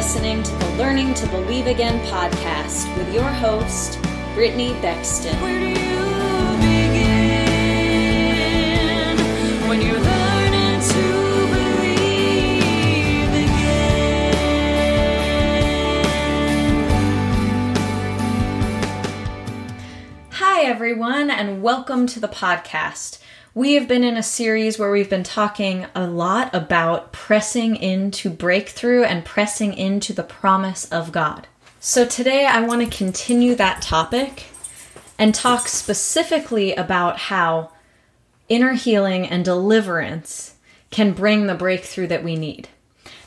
listening to the Learning to Believe Again podcast with your host, Brittany Bexton. Where do you begin when you're learning to believe again? Hi, everyone, and welcome to the podcast. We have been in a series where we've been talking a lot about pressing into breakthrough and pressing into the promise of God. So today I want to continue that topic and talk specifically about how inner healing and deliverance can bring the breakthrough that we need.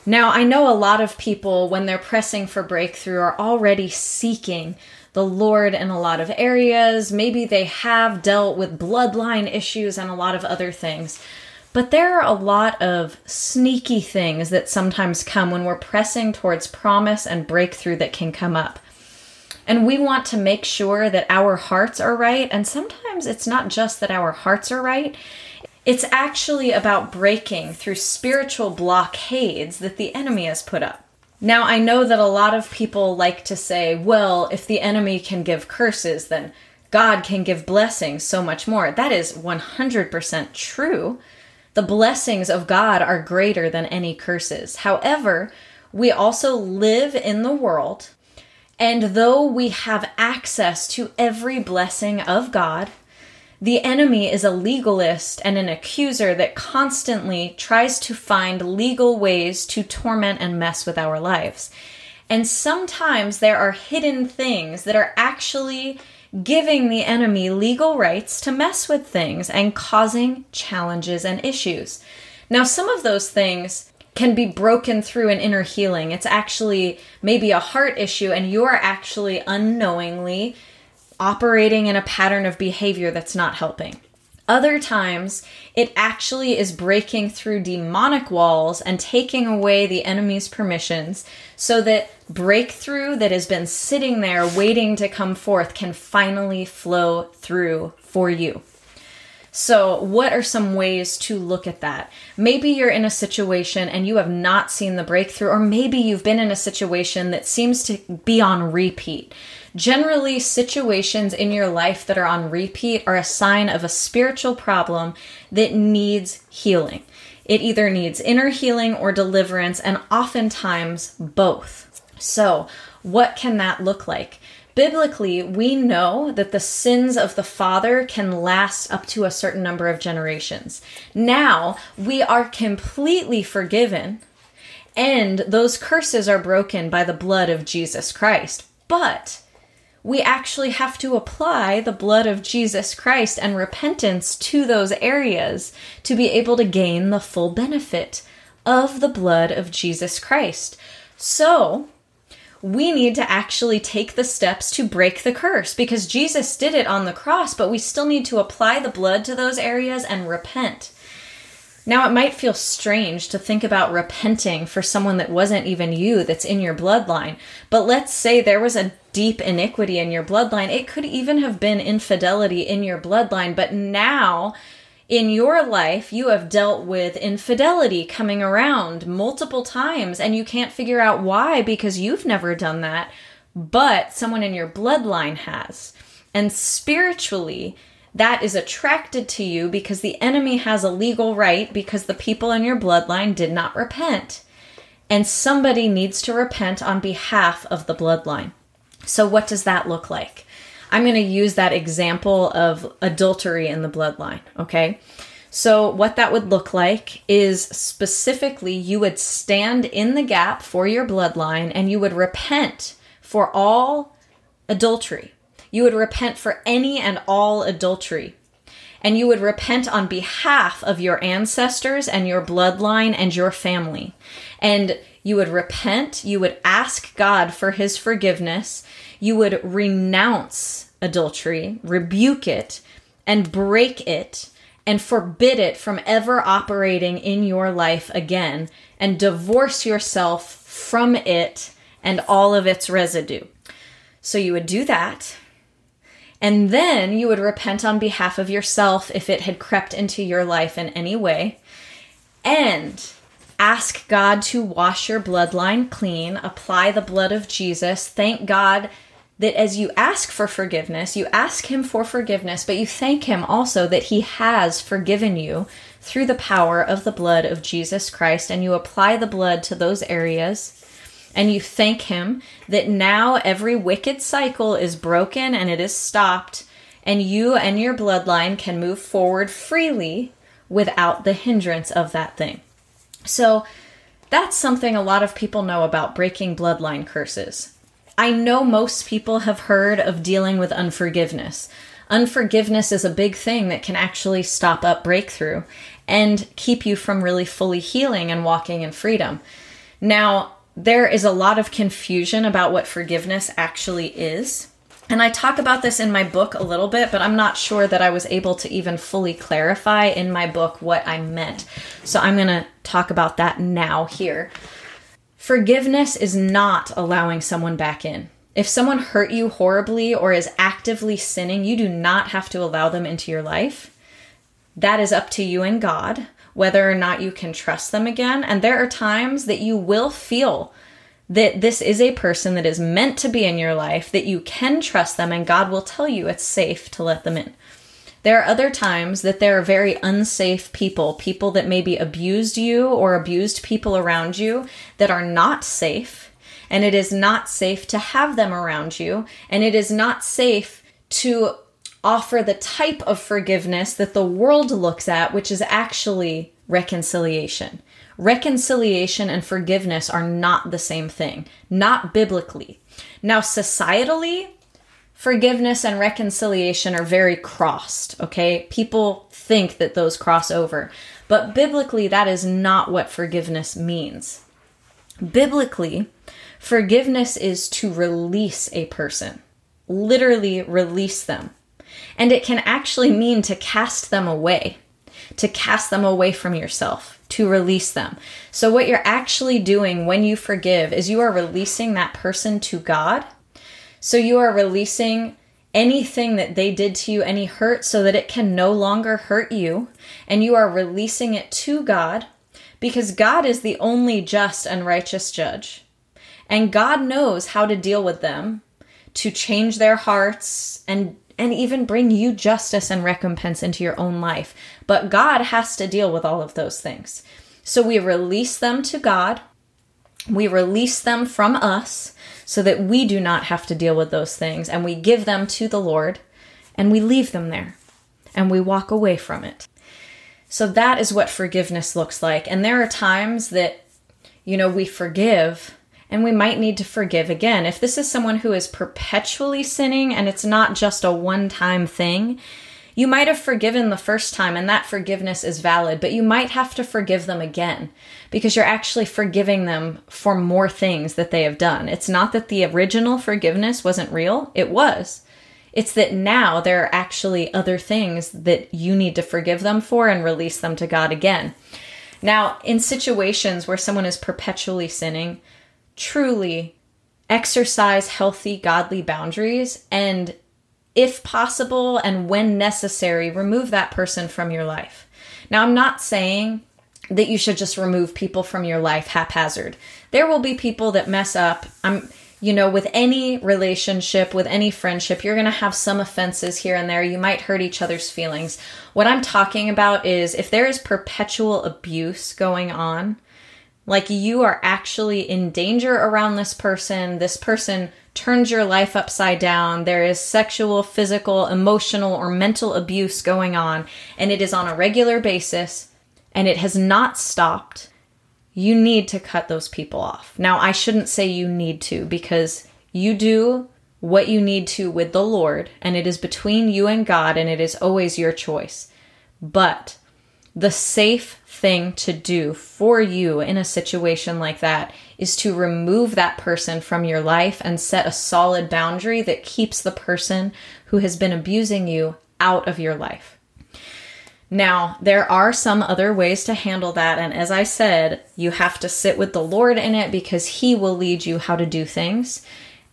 Now, I know a lot of people, when they're pressing for breakthrough, are already seeking the Lord in a lot of areas. Maybe they have dealt with bloodline issues and a lot of other things. But there are a lot of sneaky things that sometimes come when we're pressing towards promise and breakthrough that can come up. And we want to make sure that our hearts are right. And sometimes it's not just that our hearts are right, it's actually about breaking through spiritual blockades that the enemy has put up. Now, I know that a lot of people like to say, well, if the enemy can give curses, then God can give blessings so much more. That is 100% true. The blessings of God are greater than any curses. However, we also live in the world, and though we have access to every blessing of God, the enemy is a legalist and an accuser that constantly tries to find legal ways to torment and mess with our lives. And sometimes there are hidden things that are actually giving the enemy legal rights to mess with things and causing challenges and issues. Now, some of those things can be broken through an inner healing. It's actually maybe a heart issue, and you're actually unknowingly operating in a pattern of behavior that's not helping. Other times, it actually is breaking through demonic walls and taking away the enemy's permissions so that breakthrough that has been sitting there waiting to come forth can finally flow through for you. So, what are some ways to look at that? Maybe you're in a situation and you have not seen the breakthrough, or maybe you've been in a situation that seems to be on repeat. Generally, situations in your life that are on repeat are a sign of a spiritual problem that needs healing. It either needs inner healing or deliverance, and oftentimes both. So, what can that look like? Biblically, we know that the sins of the father can last up to a certain number of generations. Now, we are completely forgiven, and those curses are broken by the blood of Jesus Christ. But we actually have to apply the blood of Jesus Christ and repentance to those areas to be able to gain the full benefit of the blood of Jesus Christ. So, we need to actually take the steps to break the curse because Jesus did it on the cross, but we still need to apply the blood to those areas and repent. Now, it might feel strange to think about repenting for someone that wasn't even you, that's in your bloodline. But let's say there was a deep iniquity in your bloodline. It could even have been infidelity in your bloodline. But now in your life, you have dealt with infidelity coming around multiple times and you can't figure out why because you've never done that, but someone in your bloodline has. And spiritually, that is attracted to you because the enemy has a legal right because the people in your bloodline did not repent. And somebody needs to repent on behalf of the bloodline. So, what does that look like? I'm going to use that example of adultery in the bloodline, okay? So, what that would look like is specifically you would stand in the gap for your bloodline and you would repent for all adultery. You would repent for any and all adultery. And you would repent on behalf of your ancestors and your bloodline and your family. And you would repent, you would ask God for his forgiveness, you would renounce adultery, rebuke it, and break it, and forbid it from ever operating in your life again, and divorce yourself from it and all of its residue. So you would do that. And then you would repent on behalf of yourself if it had crept into your life in any way. And Ask God to wash your bloodline clean. Apply the blood of Jesus. Thank God that as you ask for forgiveness, you ask Him for forgiveness, but you thank Him also that He has forgiven you through the power of the blood of Jesus Christ, and you apply the blood to those areas. And you thank Him that now every wicked cycle is broken and it is stopped, and you and your bloodline can move forward freely without the hindrance of that thing. So that's something a lot of people know about breaking bloodline curses. I know most people have heard of dealing with unforgiveness. Unforgiveness is a big thing that can actually stop up breakthrough and keep you from really fully healing and walking in freedom. Now, there is a lot of confusion about what forgiveness actually is. And I talk about this in my book a little bit, but I'm not sure that I was able to even fully clarify in my book what I meant. So I'm going to talk about that now here. Forgiveness is not allowing someone back in. If someone hurt you horribly or is actively sinning, you do not have to allow them into your life. That is up to you and God, whether or not you can trust them again. And there are times that you will feel that this is a person that is meant to be in your life, that you can trust them, and God will tell you it's safe to let them in. There are other times that there are very unsafe people, people that maybe abused you or abused people around you that are not safe. And it is not safe to have them around you. And it is not safe to offer the type of forgiveness that the world looks at, which is actually reconciliation. Reconciliation and forgiveness are not the same thing, not biblically. Now, societally, forgiveness and reconciliation are very crossed, okay? People think that those cross over. But biblically, that is not what forgiveness means. Biblically, forgiveness is to release a person, literally release them. And it can actually mean to cast them away, to cast them away from yourself, to release them. So, what you're actually doing when you forgive is you are releasing that person to God so you are releasing anything that they did to you, any hurt, so that it can no longer hurt you. And you are releasing it to God because God is the only just and righteous judge. And God knows how to deal with them to change their hearts and and even bring you justice and recompense into your own life. But God has to deal with all of those things. So we release them to God. We release them from us so that we do not have to deal with those things and we give them to the Lord and we leave them there and we walk away from it. So that is what forgiveness looks like. And there are times that, you know, we forgive and we might need to forgive again. If this is someone who is perpetually sinning and it's not just a one time thing, you might have forgiven the first time and that forgiveness is valid, but you might have to forgive them again because you're actually forgiving them for more things that they have done. It's not that the original forgiveness wasn't real, it was. It's that now there are actually other things that you need to forgive them for and release them to God again. Now, in situations where someone is perpetually sinning, truly exercise healthy, godly boundaries and if possible and when necessary, remove that person from your life. Now, I'm not saying that you should just remove people from your life haphazard. There will be people that mess up. I'm you know, with any relationship, with any friendship, you're going to have some offenses here and there. You might hurt each other's feelings. What I'm talking about is if there is perpetual abuse going on, like you are actually in danger around this person, this person turns your life upside down. There is sexual, physical, emotional, or mental abuse going on, and it is on a regular basis, and it has not stopped. You need to cut those people off. Now, I shouldn't say you need to because you do what you need to with the Lord, and it is between you and God, and it is always your choice. But the safe thing to do for you in a situation like that is to remove that person from your life and set a solid boundary that keeps the person who has been abusing you out of your life. Now, there are some other ways to handle that, and as I said, you have to sit with the Lord in it because He will lead you how to do things,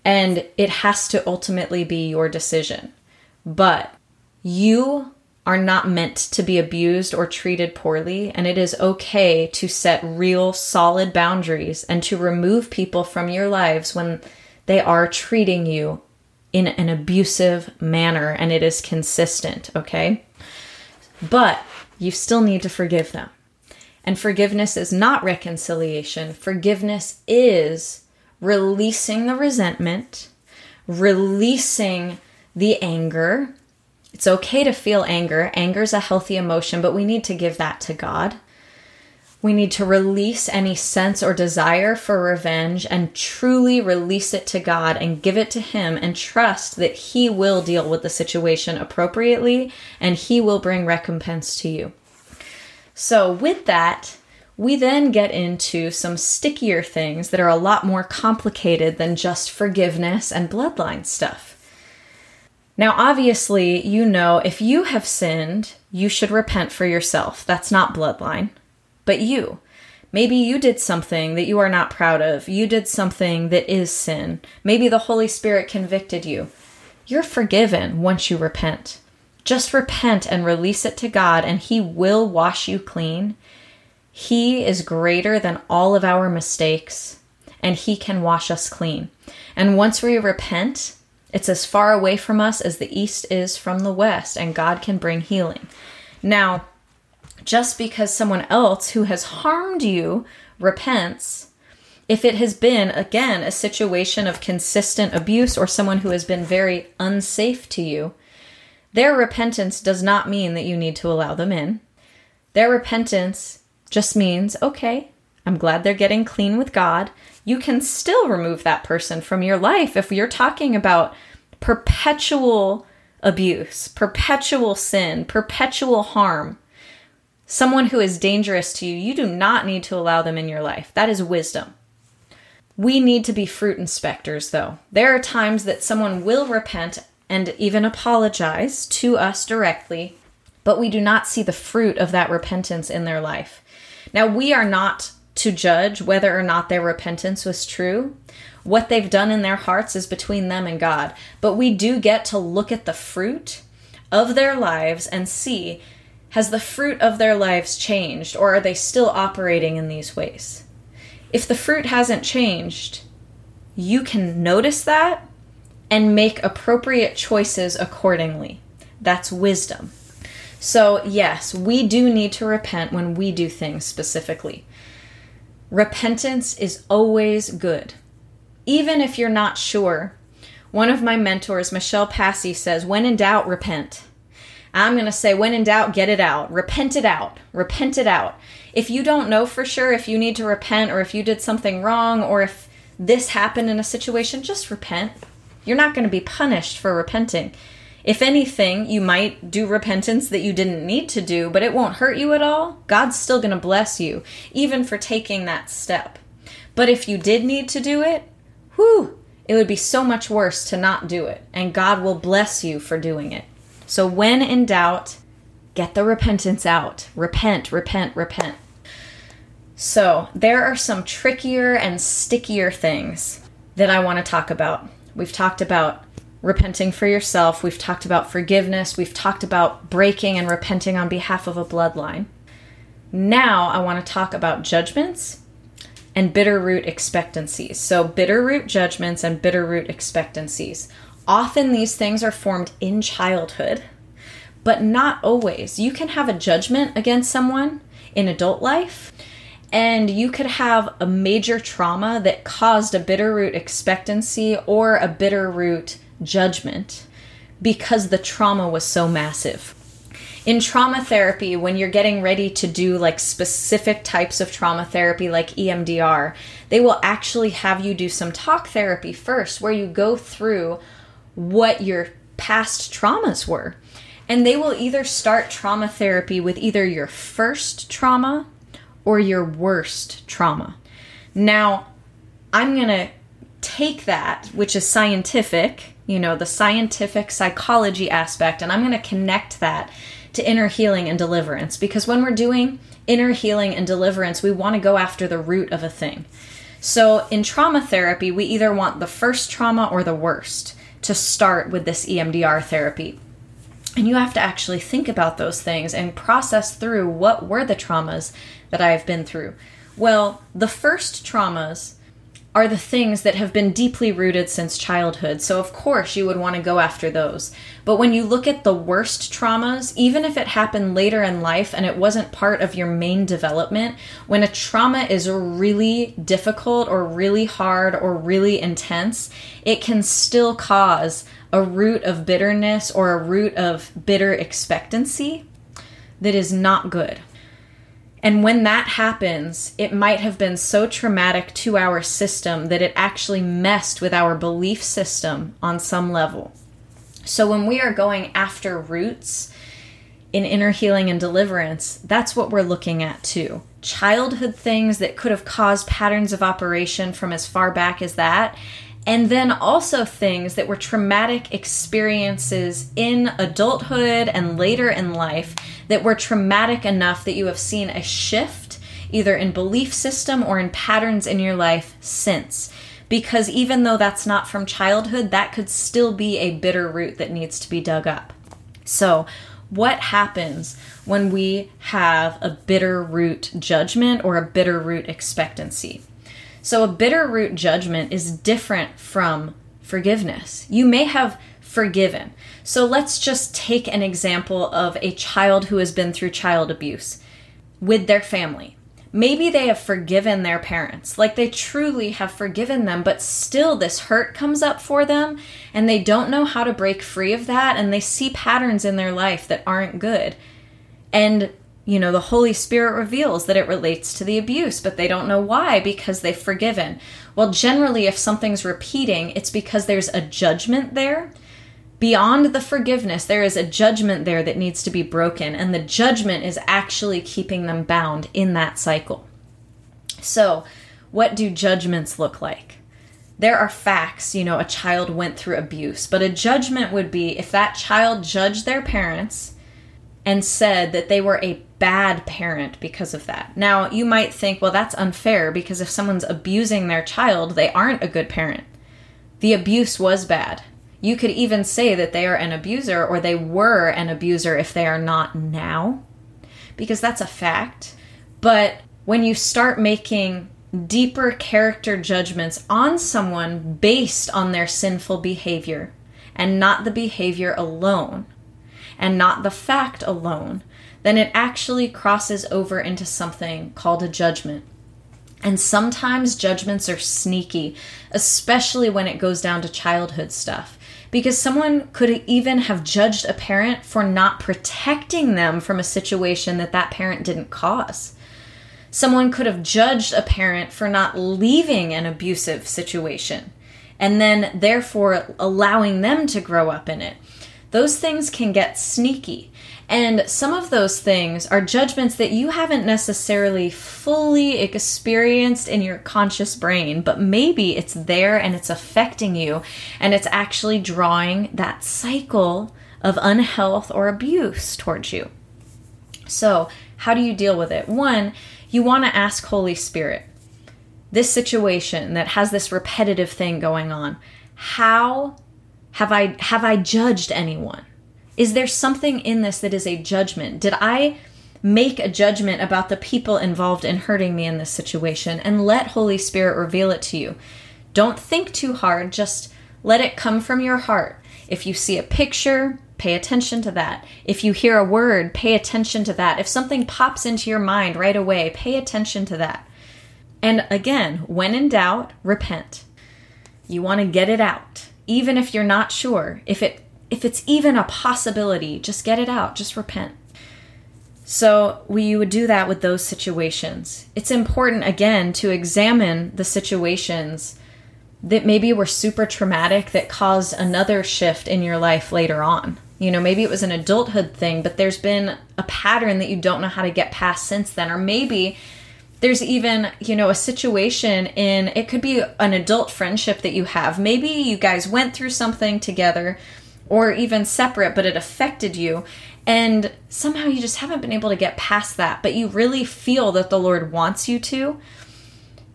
and it has to ultimately be your decision. But you are not meant to be abused or treated poorly, and it is okay to set real, solid boundaries and to remove people from your lives when they are treating you in an abusive manner and it is consistent, okay? But you still need to forgive them. And forgiveness is not reconciliation, forgiveness is releasing the resentment, releasing the anger. It's okay to feel anger. Anger is a healthy emotion, but we need to give that to God. We need to release any sense or desire for revenge and truly release it to God and give it to Him and trust that He will deal with the situation appropriately and He will bring recompense to you. So, with that, we then get into some stickier things that are a lot more complicated than just forgiveness and bloodline stuff. Now, obviously, you know if you have sinned, you should repent for yourself. That's not bloodline but you. Maybe you did something that you are not proud of. You did something that is sin. Maybe the Holy Spirit convicted you. You're forgiven once you repent. Just repent and release it to God, and He will wash you clean. He is greater than all of our mistakes, and He can wash us clean. And once we repent, it's as far away from us as the east is from the west, and God can bring healing. Now, just because someone else who has harmed you repents, if it has been, again, a situation of consistent abuse or someone who has been very unsafe to you, their repentance does not mean that you need to allow them in. Their repentance just means, okay, I'm glad they're getting clean with God. You can still remove that person from your life if you're talking about perpetual abuse, perpetual sin, perpetual harm someone who is dangerous to you, you do not need to allow them in your life. That is wisdom. We need to be fruit inspectors, though. There are times that someone will repent and even apologize to us directly, but we do not see the fruit of that repentance in their life. Now, we are not to judge whether or not their repentance was true. What they've done in their hearts is between them and God, but we do get to look at the fruit of their lives and see has the fruit of their lives changed, or are they still operating in these ways? If the fruit hasn't changed, you can notice that and make appropriate choices accordingly. That's wisdom. So, yes, we do need to repent when we do things specifically. Repentance is always good, even if you're not sure. One of my mentors, Michelle Passy, says, When in doubt, repent. I'm going to say, when in doubt, get it out. Repent it out. Repent it out. If you don't know for sure if you need to repent or if you did something wrong or if this happened in a situation, just repent. You're not going to be punished for repenting. If anything, you might do repentance that you didn't need to do, but it won't hurt you at all. God's still going to bless you, even for taking that step. But if you did need to do it, whew, it would be so much worse to not do it, and God will bless you for doing it. So when in doubt, get the repentance out. Repent, repent, repent. So there are some trickier and stickier things that I want to talk about. We've talked about repenting for yourself, we've talked about forgiveness, we've talked about breaking and repenting on behalf of a bloodline. Now I want to talk about judgments and bitter root expectancies. So, bitter root judgments and bitter root expectancies. Often these things are formed in childhood, but not always. You can have a judgment against someone in adult life, and you could have a major trauma that caused a bitter root expectancy or a bitter root judgment because the trauma was so massive. In trauma therapy, when you're getting ready to do like specific types of trauma therapy, like EMDR, they will actually have you do some talk therapy first, where you go through what your past traumas were. And they will either start trauma therapy with either your first trauma or your worst trauma. Now, I'm going to take that, which is scientific, you know, the scientific psychology aspect, and I'm going to connect that to inner healing and deliverance because when we're doing inner healing and deliverance, we want to go after the root of a thing. So in trauma therapy, we either want the first trauma or the worst to start with this EMDR therapy. And you have to actually think about those things and process through what were the traumas that I've been through. Well, the first traumas are the things that have been deeply rooted since childhood. So, of course, you would want to go after those. But when you look at the worst traumas, even if it happened later in life and it wasn't part of your main development, when a trauma is really difficult or really hard or really intense, it can still cause a root of bitterness or a root of bitter expectancy that is not good. And when that happens, it might have been so traumatic to our system that it actually messed with our belief system on some level. So when we are going after roots in inner healing and deliverance, that's what we're looking at too. Childhood things that could have caused patterns of operation from as far back as that. And then also things that were traumatic experiences in adulthood and later in life that were traumatic enough that you have seen a shift either in belief system or in patterns in your life since. Because even though that's not from childhood, that could still be a bitter root that needs to be dug up. So, what happens when we have a bitter root judgment or a bitter root expectancy? So, a bitter root judgment is different from forgiveness. You may have forgiven. So, let's just take an example of a child who has been through child abuse with their family. Maybe they have forgiven their parents, like they truly have forgiven them, but still this hurt comes up for them and they don't know how to break free of that and they see patterns in their life that aren't good. And you know, the Holy Spirit reveals that it relates to the abuse, but they don't know why because they've forgiven. Well, generally, if something's repeating, it's because there's a judgment there. Beyond the forgiveness, there is a judgment there that needs to be broken, and the judgment is actually keeping them bound in that cycle. So, what do judgments look like? There are facts, you know, a child went through abuse, but a judgment would be if that child judged their parents and said that they were a bad parent because of that. Now, you might think, well, that's unfair because if someone's abusing their child, they aren't a good parent. The abuse was bad. You could even say that they are an abuser or they were an abuser if they are not now, because that's a fact. But when you start making deeper character judgments on someone based on their sinful behavior and not the behavior alone, and not the fact alone, then it actually crosses over into something called a judgment. And sometimes judgments are sneaky, especially when it goes down to childhood stuff. Because someone could even have judged a parent for not protecting them from a situation that that parent didn't cause. Someone could have judged a parent for not leaving an abusive situation and then therefore allowing them to grow up in it those things can get sneaky. And some of those things are judgments that you haven't necessarily fully experienced in your conscious brain, but maybe it's there and it's affecting you, and it's actually drawing that cycle of unhealth or abuse towards you. So, how do you deal with it? One, you want to ask Holy Spirit, this situation that has this repetitive thing going on, how have I have I judged anyone? Is there something in this that is a judgment? Did I make a judgment about the people involved in hurting me in this situation and let Holy Spirit reveal it to you? Don't think too hard, just let it come from your heart. If you see a picture, pay attention to that. If you hear a word, pay attention to that. If something pops into your mind right away, pay attention to that. And again, when in doubt, repent. You want to get it out even if you're not sure if it if it's even a possibility just get it out just repent. So we would do that with those situations. It's important again to examine the situations that maybe were super traumatic that caused another shift in your life later on. You know maybe it was an adulthood thing but there's been a pattern that you don't know how to get past since then. Or maybe there's even you know a situation in it could be an adult friendship that you have. Maybe you guys went through something together or even separate but it affected you and somehow you just haven't been able to get past that but you really feel that the lord wants you to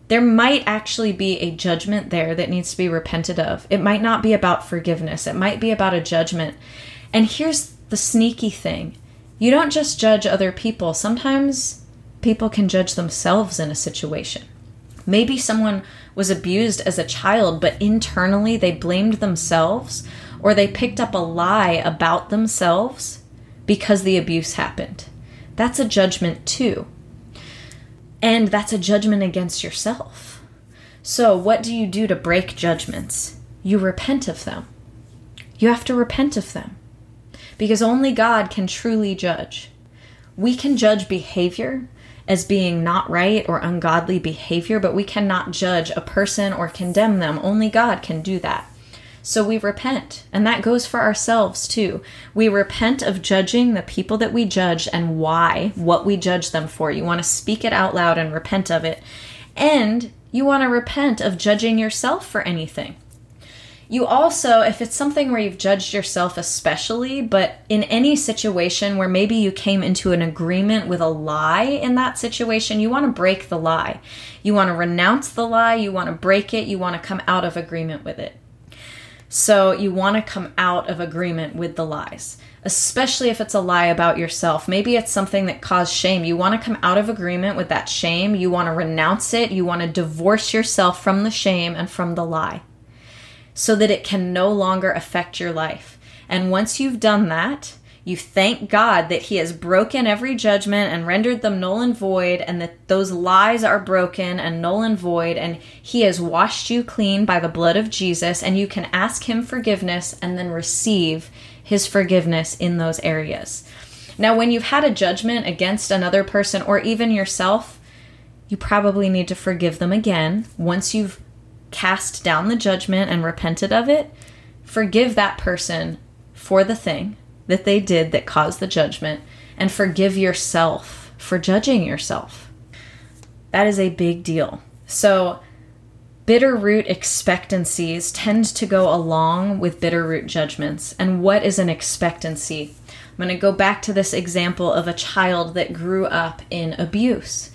there might actually be a judgment there that needs to be repented of it might not be about forgiveness it might be about a judgment and here's the sneaky thing. You don't just judge other people. Sometimes people can judge themselves in a situation. Maybe someone was abused as a child, but internally they blamed themselves or they picked up a lie about themselves because the abuse happened. That's a judgment too. And that's a judgment against yourself. So, what do you do to break judgments? You repent of them. You have to repent of them because only God can truly judge. We can judge behavior as being not right or ungodly behavior, but we cannot judge a person or condemn them. Only God can do that. So we repent, and that goes for ourselves too. We repent of judging the people that we judge and why, what we judge them for. You want to speak it out loud and repent of it. And you want to repent of judging yourself for anything. You also, if it's something where you've judged yourself, especially, but in any situation where maybe you came into an agreement with a lie in that situation, you want to break the lie. You want to renounce the lie, you want to break it, you want to come out of agreement with it. So you want to come out of agreement with the lies, especially if it's a lie about yourself. Maybe it's something that caused shame. You want to come out of agreement with that shame. You want to renounce it. You want to divorce yourself from the shame and from the lie so that it can no longer affect your life. And once you've done that, you thank God that He has broken every judgment and rendered them null and void, and that those lies are broken and null and void, and He has washed you clean by the blood of Jesus, and you can ask Him forgiveness and then receive His forgiveness in those areas. Now, when you've had a judgment against another person or even yourself, you probably need to forgive them again once you've cast down the judgment and repented of it. Forgive that person for the thing that they did that caused the judgment and forgive yourself for judging yourself. That is a big deal. So, bitter root expectancies tend to go along with bitter root judgments. And what is an expectancy? I'm going to go back to this example of a child that grew up in abuse.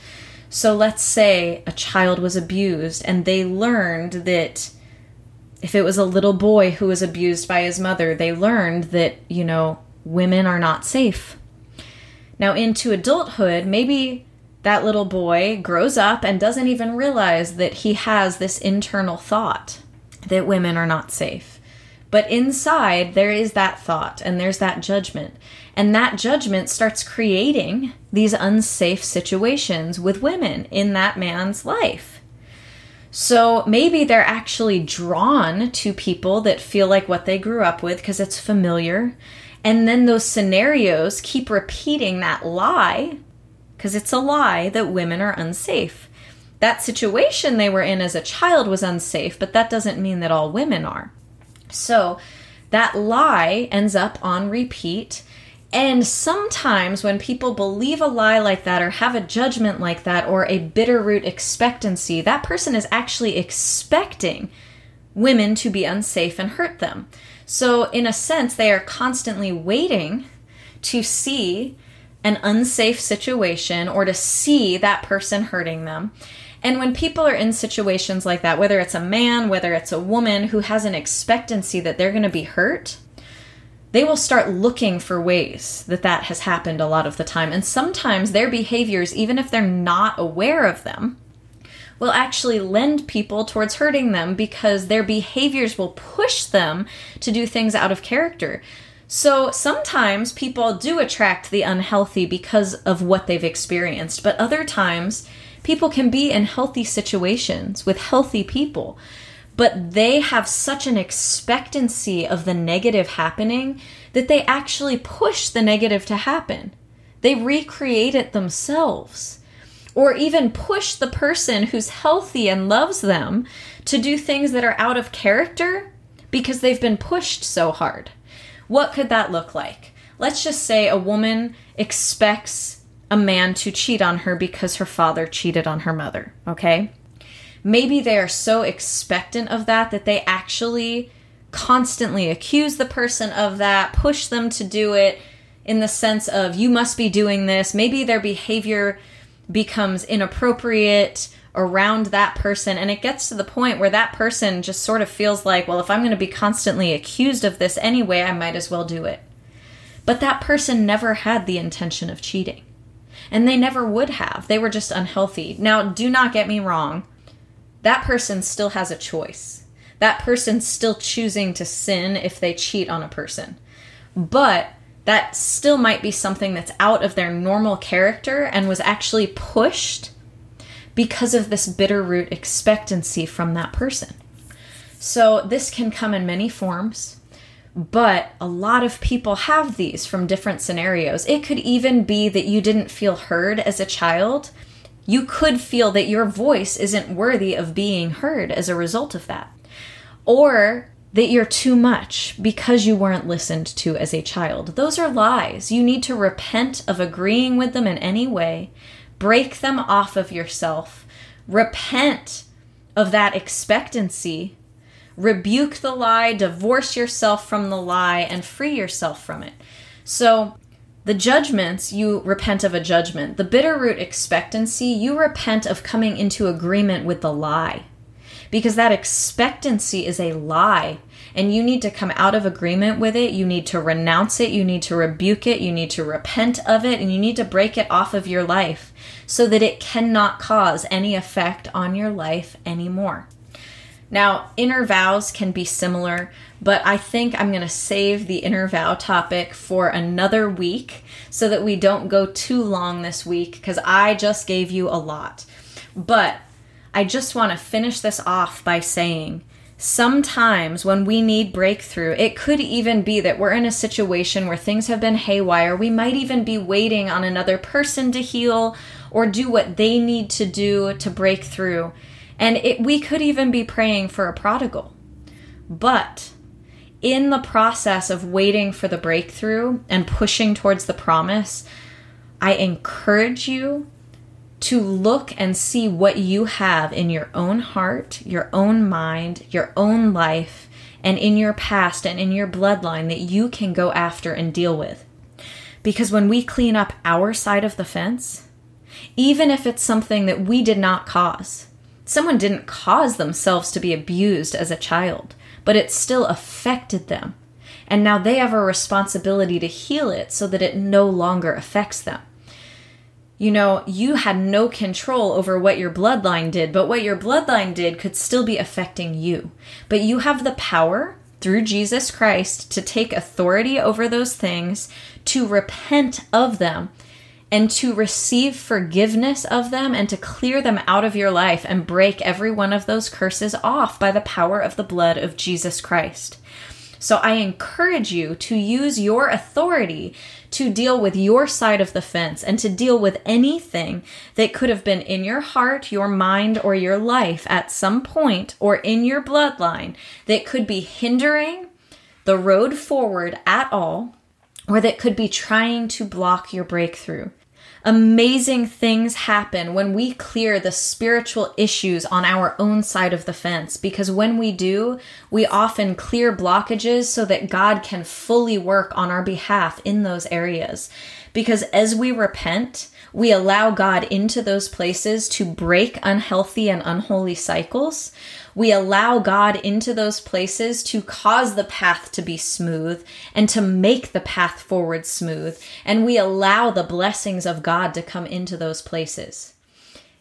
So, let's say a child was abused and they learned that if it was a little boy who was abused by his mother, they learned that, you know, women are not safe. Now, into adulthood, maybe that little boy grows up and doesn't even realize that he has this internal thought that women are not safe. But inside, there is that thought and there's that judgment. And that judgment starts creating these unsafe situations with women in that man's life. So maybe they're actually drawn to people that feel like what they grew up with because it's familiar. And then those scenarios keep repeating that lie because it's a lie that women are unsafe. That situation they were in as a child was unsafe, but that doesn't mean that all women are. So that lie ends up on repeat. And sometimes when people believe a lie like that or have a judgment like that or a bitter root expectancy, that person is actually expecting women to be unsafe and hurt them. So, in a sense, they are constantly waiting to see an unsafe situation or to see that person hurting them. And when people are in situations like that, whether it's a man, whether it's a woman who has an expectancy that they're going to be hurt, they will start looking for ways that that has happened a lot of the time. And sometimes their behaviors, even if they're not aware of them, will actually lend people towards hurting them because their behaviors will push them to do things out of character. So sometimes people do attract the unhealthy because of what they've experienced, but other times people can be in healthy situations with healthy people but they have such an expectancy of the negative happening that they actually push the negative to happen. They recreate it themselves. Or even push the person who's healthy and loves them to do things that are out of character because they've been pushed so hard. What could that look like? Let's just say a woman expects a man to cheat on her because her father cheated on her mother, okay? Maybe they are so expectant of that that they actually constantly accuse the person of that, push them to do it in the sense of you must be doing this. Maybe their behavior becomes inappropriate around that person and it gets to the point where that person just sort of feels like, well, if I'm going to be constantly accused of this anyway, I might as well do it. but that person never had the intention of cheating. And they never would have. They were just unhealthy. Now, do not get me wrong. That person still has a choice. That person's still choosing to sin if they cheat on a person. But that still might be something that's out of their normal character and was actually pushed because of this bitter root expectancy from that person. So, this can come in many forms, but a lot of people have these from different scenarios. It could even be that you didn't feel heard as a child. You could feel that your voice isn't worthy of being heard as a result of that. Or that you're too much because you weren't listened to as a child. Those are lies. You need to repent of agreeing with them in any way, break them off of yourself, repent of that expectancy, rebuke the lie, divorce yourself from the lie, and free yourself from it. So, the judgments, you repent of a judgment. The bitter root expectancy, you repent of coming into agreement with the lie because that expectancy is a lie and you need to come out of agreement with it. You need to renounce it. You need to rebuke it. You need to repent of it and you need to break it off of your life so that it cannot cause any effect on your life anymore. Now, inner vows can be similar, but I think I'm going to save the inner vow topic for another week so that we don't go too long this week because I just gave you a lot. But I just want to finish this off by saying sometimes when we need breakthrough, it could even be that we're in a situation where things have been haywire. We might even be waiting on another person to heal or do what they need to do to break through. And it, we could even be praying for a prodigal. But in the process of waiting for the breakthrough and pushing towards the promise, I encourage you to look and see what you have in your own heart, your own mind, your own life, and in your past and in your bloodline that you can go after and deal with. Because when we clean up our side of the fence, even if it's something that we did not cause, someone didn't cause themselves to be abused as a child, but it still affected them. And now they have a responsibility to heal it so that it no longer affects them you know, you had no control over what your bloodline did, but what your bloodline did could still be affecting you. But you have the power through Jesus Christ to take authority over those things, to repent of them, and to receive forgiveness of them and to clear them out of your life and break every one of those curses off by the power of the blood of Jesus Christ. So I encourage you to use your authority to deal with your side of the fence and to deal with anything that could have been in your heart, your mind, or your life at some point or in your bloodline that could be hindering the road forward at all or that could be trying to block your breakthrough amazing things happen when we clear the spiritual issues on our own side of the fence. Because when we do, we often clear blockages so that God can fully work on our behalf in those areas. Because as we repent, we allow God into those places to break unhealthy and unholy cycles. We allow God into those places to cause the path to be smooth and to make the path forward smooth. And we allow the blessings of God to come into those places.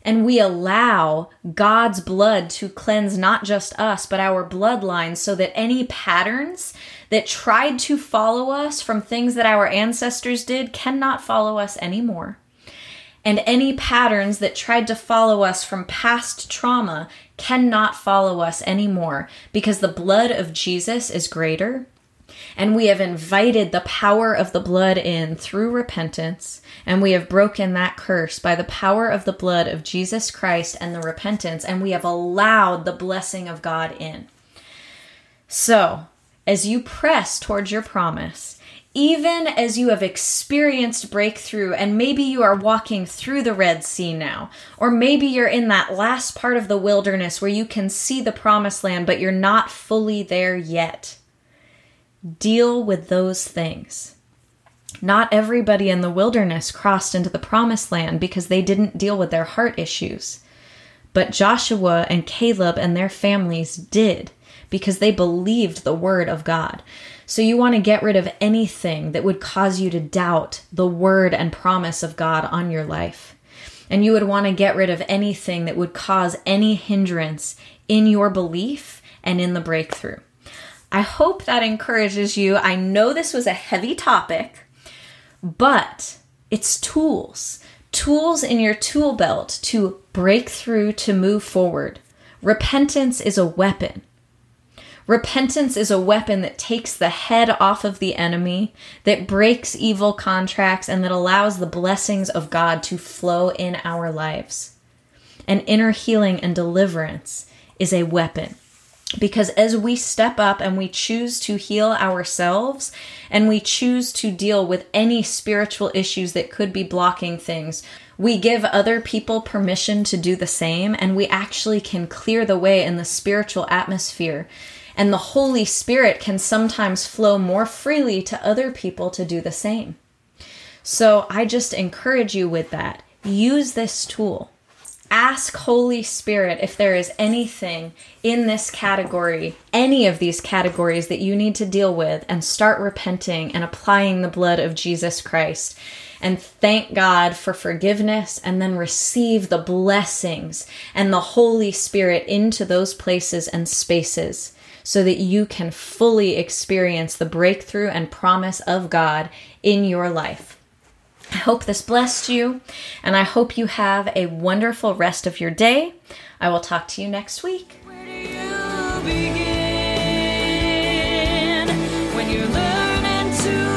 And we allow God's blood to cleanse not just us, but our bloodlines so that any patterns that tried to follow us from things that our ancestors did cannot follow us anymore and any patterns that tried to follow us from past trauma cannot follow us anymore because the blood of Jesus is greater. And we have invited the power of the blood in through repentance, and we have broken that curse by the power of the blood of Jesus Christ and the repentance, and we have allowed the blessing of God in. So, as you press towards your promise, even as you have experienced breakthrough and maybe you are walking through the Red Sea now, or maybe you're in that last part of the wilderness where you can see the promised land, but you're not fully there yet. Deal with those things. Not everybody in the wilderness crossed into the promised land because they didn't deal with their heart issues. But Joshua and Caleb and their families did because they believed the word of God. So you want to get rid of anything that would cause you to doubt the word and promise of God on your life. And you would want to get rid of anything that would cause any hindrance in your belief and in the breakthrough. I hope that encourages you. I know this was a heavy topic, but it's tools. Tools in your tool belt to break through, to move forward. Repentance is a weapon. Repentance is a weapon that takes the head off of the enemy, that breaks evil contracts, and that allows the blessings of God to flow in our lives. And inner healing and deliverance is a weapon. Because as we step up and we choose to heal ourselves and we choose to deal with any spiritual issues that could be blocking things, we give other people permission to do the same and we actually can clear the way in the spiritual atmosphere. And the Holy Spirit can sometimes flow more freely to other people to do the same. So I just encourage you with that. Use this tool ask Holy Spirit if there is anything in this category, any of these categories that you need to deal with, and start repenting and applying the blood of Jesus Christ. And thank God for forgiveness, and then receive the blessings and the Holy Spirit into those places and spaces so that you can fully experience the breakthrough and promise of God in your life. I hope this blessed you, and I hope you have a wonderful rest of your day. I will talk to you next week. When you're learning to